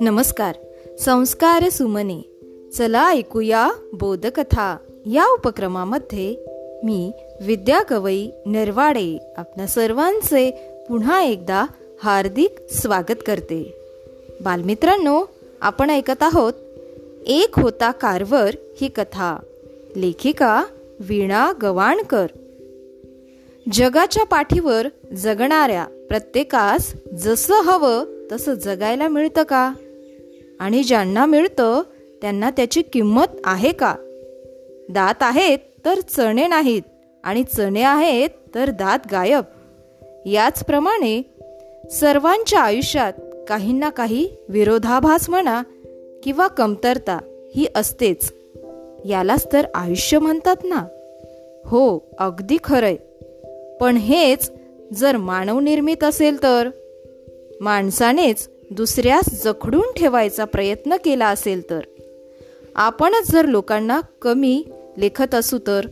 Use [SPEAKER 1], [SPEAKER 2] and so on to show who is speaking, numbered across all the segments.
[SPEAKER 1] नमस्कार. संस्कार सुमने. चला ऐकूया बोधकथा. या उपक्रमामध्ये मी विद्या कवई नरवाडे आपल्या सर्वांचे पुन्हा एकदा हार्दिक स्वागत करते. बालमित्रांनो आपण ऐकत आहोत एक होता कारवर ही कथा. लेखिका वीणा गवाणकर. जगाच्या पाठीवर जगणाऱ्या प्रत्येकास जसं हवं तसं जगायला मिळतं का? आणि ज्यांना मिळतं त्यांना त्याची किंमत आहे का? दात आहेत तर चणे नाहीत आणि चणे आहेत तर दात गायब. याचप्रमाणे सर्वांच्या आयुष्यात काही ना काही विरोधाभास म्हणा किंवा कमतरता ही असतेच. यालाच तर आयुष्य म्हणतात ना. हो अगदी खरंय. पण हेच जर मानवनिर्मित असेल तर? माणसानेच दुसऱ्यास जखडून ठेवायचा प्रयत्न केला असेल तर? आपणच जर लोकांना कमी लेखत असू तर?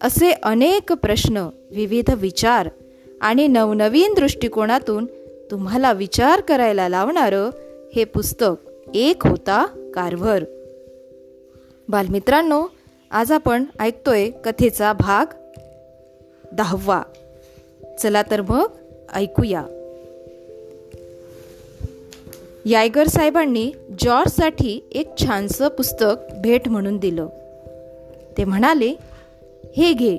[SPEAKER 1] असे अनेक प्रश्न विविध विचार आणि नवनवीन दृष्टिकोनातून तुम्हाला विचार करायला लावणारं हे पुस्तक एक होता कारभर. बालमित्रांनो आज आपण ऐकतोय कथेचा भाग दहावा. चला तर मग ऐकूया. यायगर साहेबांनी जॉर्जसाठी एक छानसं पुस्तक भेट म्हणून दिलं. ते म्हणाले हे घे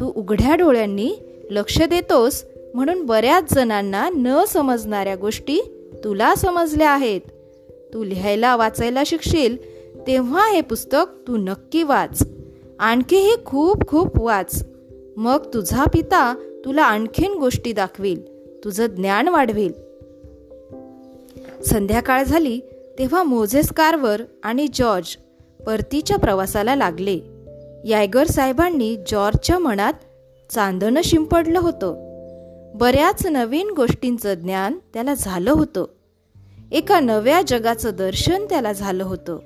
[SPEAKER 1] तू उघड्या डोळ्यांनी लक्ष देतोस म्हणून बऱ्याच जणांना न समजणाऱ्या गोष्टी तुला समजल्या आहेत. तू लिहायला वाचायला शिकशील तेव्हा हे पुस्तक तू नक्की वाच. आणखीही खूप खूप वाच. मग तुझा पिता तुला आणखीन गोष्टी दाखवेल. तुझं ज्ञान वाढवेल. संध्याकाळ झाली तेव्हा मोझेस कार्वर आणि जॉर्ज परतीच्या प्रवासाला लागले. यायगर साहेबांनी जॉर्जच्या मनात चांदणं शिंपडलं होतं. बऱ्याच नवीन गोष्टींचं ज्ञान त्याला झालं होतं. एका नव्या जगाचं दर्शन त्याला झालं होतं.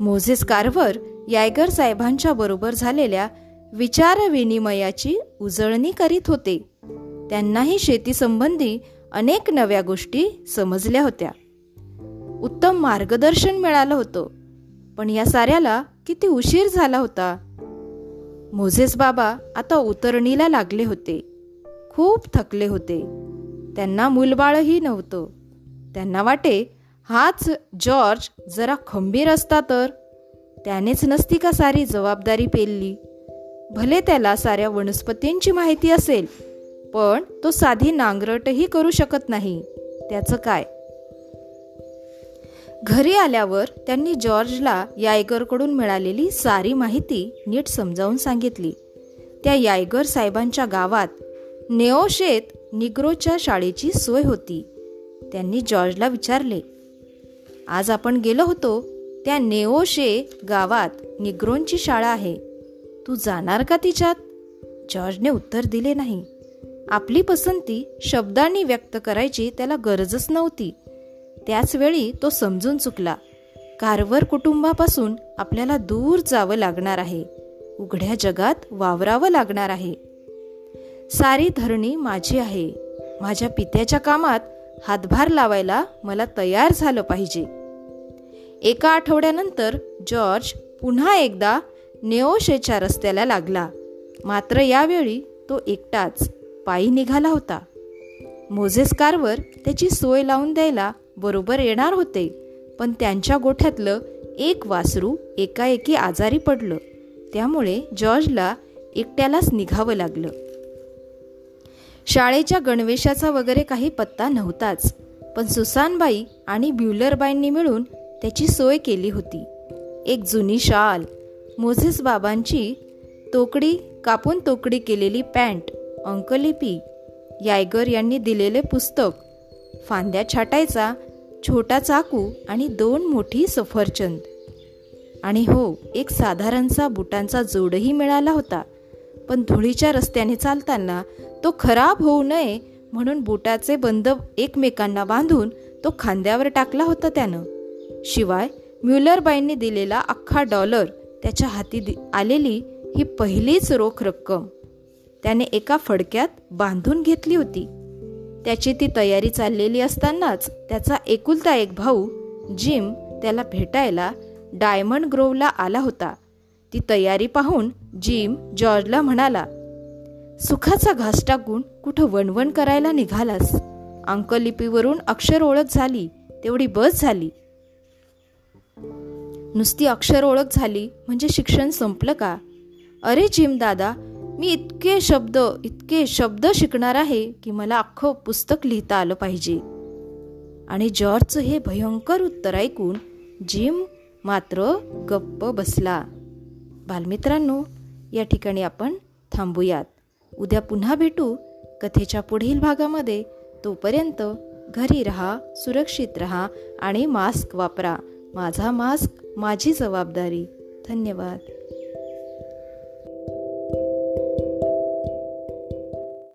[SPEAKER 1] मोझेस कार्वर यायगर साहेबांच्या बरोबर झालेल्या विचारविनिमयाची उजळणी करीत होते. त्यांनाही शेतीसंबंधी अनेक नव्या गोष्टी समजल्या होत्या. उत्तम मार्गदर्शन मिळालं होतं. पण या साऱ्याला किती उशीर झाला होता? मोझेस बाबा आता उतरणीला लागले होते. खूप थकले होते. त्यांना मूलबाळही नव्हतं. त्यांना वाटे हाच जॉर्ज जरा खंबीर असता तर. त्यानेच नसती का सारी जबाबदारी पेलली? भले त्याला साऱ्या वनस्पतींची माहिती असेल पण तो साधी नांगरटही करू शकत नाही. त्याचं काय? घरी आल्यावर त्यांनी जॉर्जला यायगरकडून मिळालेली सारी माहिती नीट समजावून सांगितली. त्या यायगर साहेबांच्या गावात नेओशेत निग्रोच्या शाळेची सोय होती. त्यांनी जॉर्जला विचारले आज आपण गेलो होतो. त्या नेओशे गावात निग्रोंची शाळा आहे. तू जाणार का तिच्यात? जॉर्जने उत्तर दिले नाही. आपली पसंती शब्दांनी व्यक्त करायची त्याला गरजच नव्हती. त्याचवेळी तो समजून चुकला. कारवर कुटुंबापासून आपल्याला दूर जावं लागणार आहे. उघड्या जगात वावरावं लागणार आहे. सारी धरणी माझी आहे. माझ्या पित्याच्या कामात हातभार लावायला मला तयार झालं पाहिजे. एका आठवड्यानंतर जॉर्ज पुन्हा एकदा नेओशेच्या रस्त्याला लागला. मात्र यावेळी तो एकटाच पायी निघाला होता. मोझेस कारवर त्याची सोय लावून द्यायला बरोबर येणार होते पण त्यांच्या गोठ्यातलं एक वासरू एकाएकी आजारी पडलं. त्यामुळे जॉर्जला एकट्यालाच निघावं लागलं. शाळेच्या गणवेशाचा वगैरे काही पत्ता नव्हताच पण सुसानबाई आणि ब्युलरबाईंनी मिळून त्याची सोय केली होती. एक जुनी शाल मोझेस बाबांची तोकडी कापून तोकडी केलेली पॅन्ट अंकलिपी यायगर यांनी दिलेले पुस्तक फांद्या छाटायचा छोटा चाकू आणि दोन मोठी सफरचंद. आणि हो एक साधारणसा बुटांचा जोडही मिळाला होता पण धुळीच्या रस्त्याने चालताना तो खराब होऊ नये म्हणून बुटाचे बंद एकमेकांना बांधून तो खांद्यावर टाकला होता त्यानं. शिवाय म्युलरबाईंनी दिलेला अख्खा डॉलर त्याच्या हाती आलेली ही पहिलीच रोख रक्कम त्याने एका फडक्यात बांधून घेतली होती. त्याची ती तयारी चाललेली असतानाच त्याचा एकुलता एक भाऊ जिम त्याला भेटायला डायमंड ग्रोवला आला होता. ती तयारी पाहून जिम जॉर्जला म्हणाला सुखाचा घास टाकून कुठं वणवण करायला निघालास? अंकलिपीवरून अक्षर ओळख झाली तेवढी बस झाली. नुसती अक्षर ओळख झाली म्हणजे शिक्षण संपलं का? अरे जिम दादा मी इतके शब्द इतके शब्द शिकणार आहे की मला अख्खं पुस्तक लिहिता आलं पाहिजे. आणि जॉर्जचं हे भयंकर उत्तर ऐकून जिम मात्र गप्प बसला. बालमित्रांनो या ठिकाणी आपण थांबूयात. उद्या पुन्हा भेटू. कथेच्या पुढील भागामध्ये तोपर्यंत घरी रहा सुरक्षित रहा आणि मास्क वापरा. माझा मास्क माझी जबाबदारी. धन्यवाद.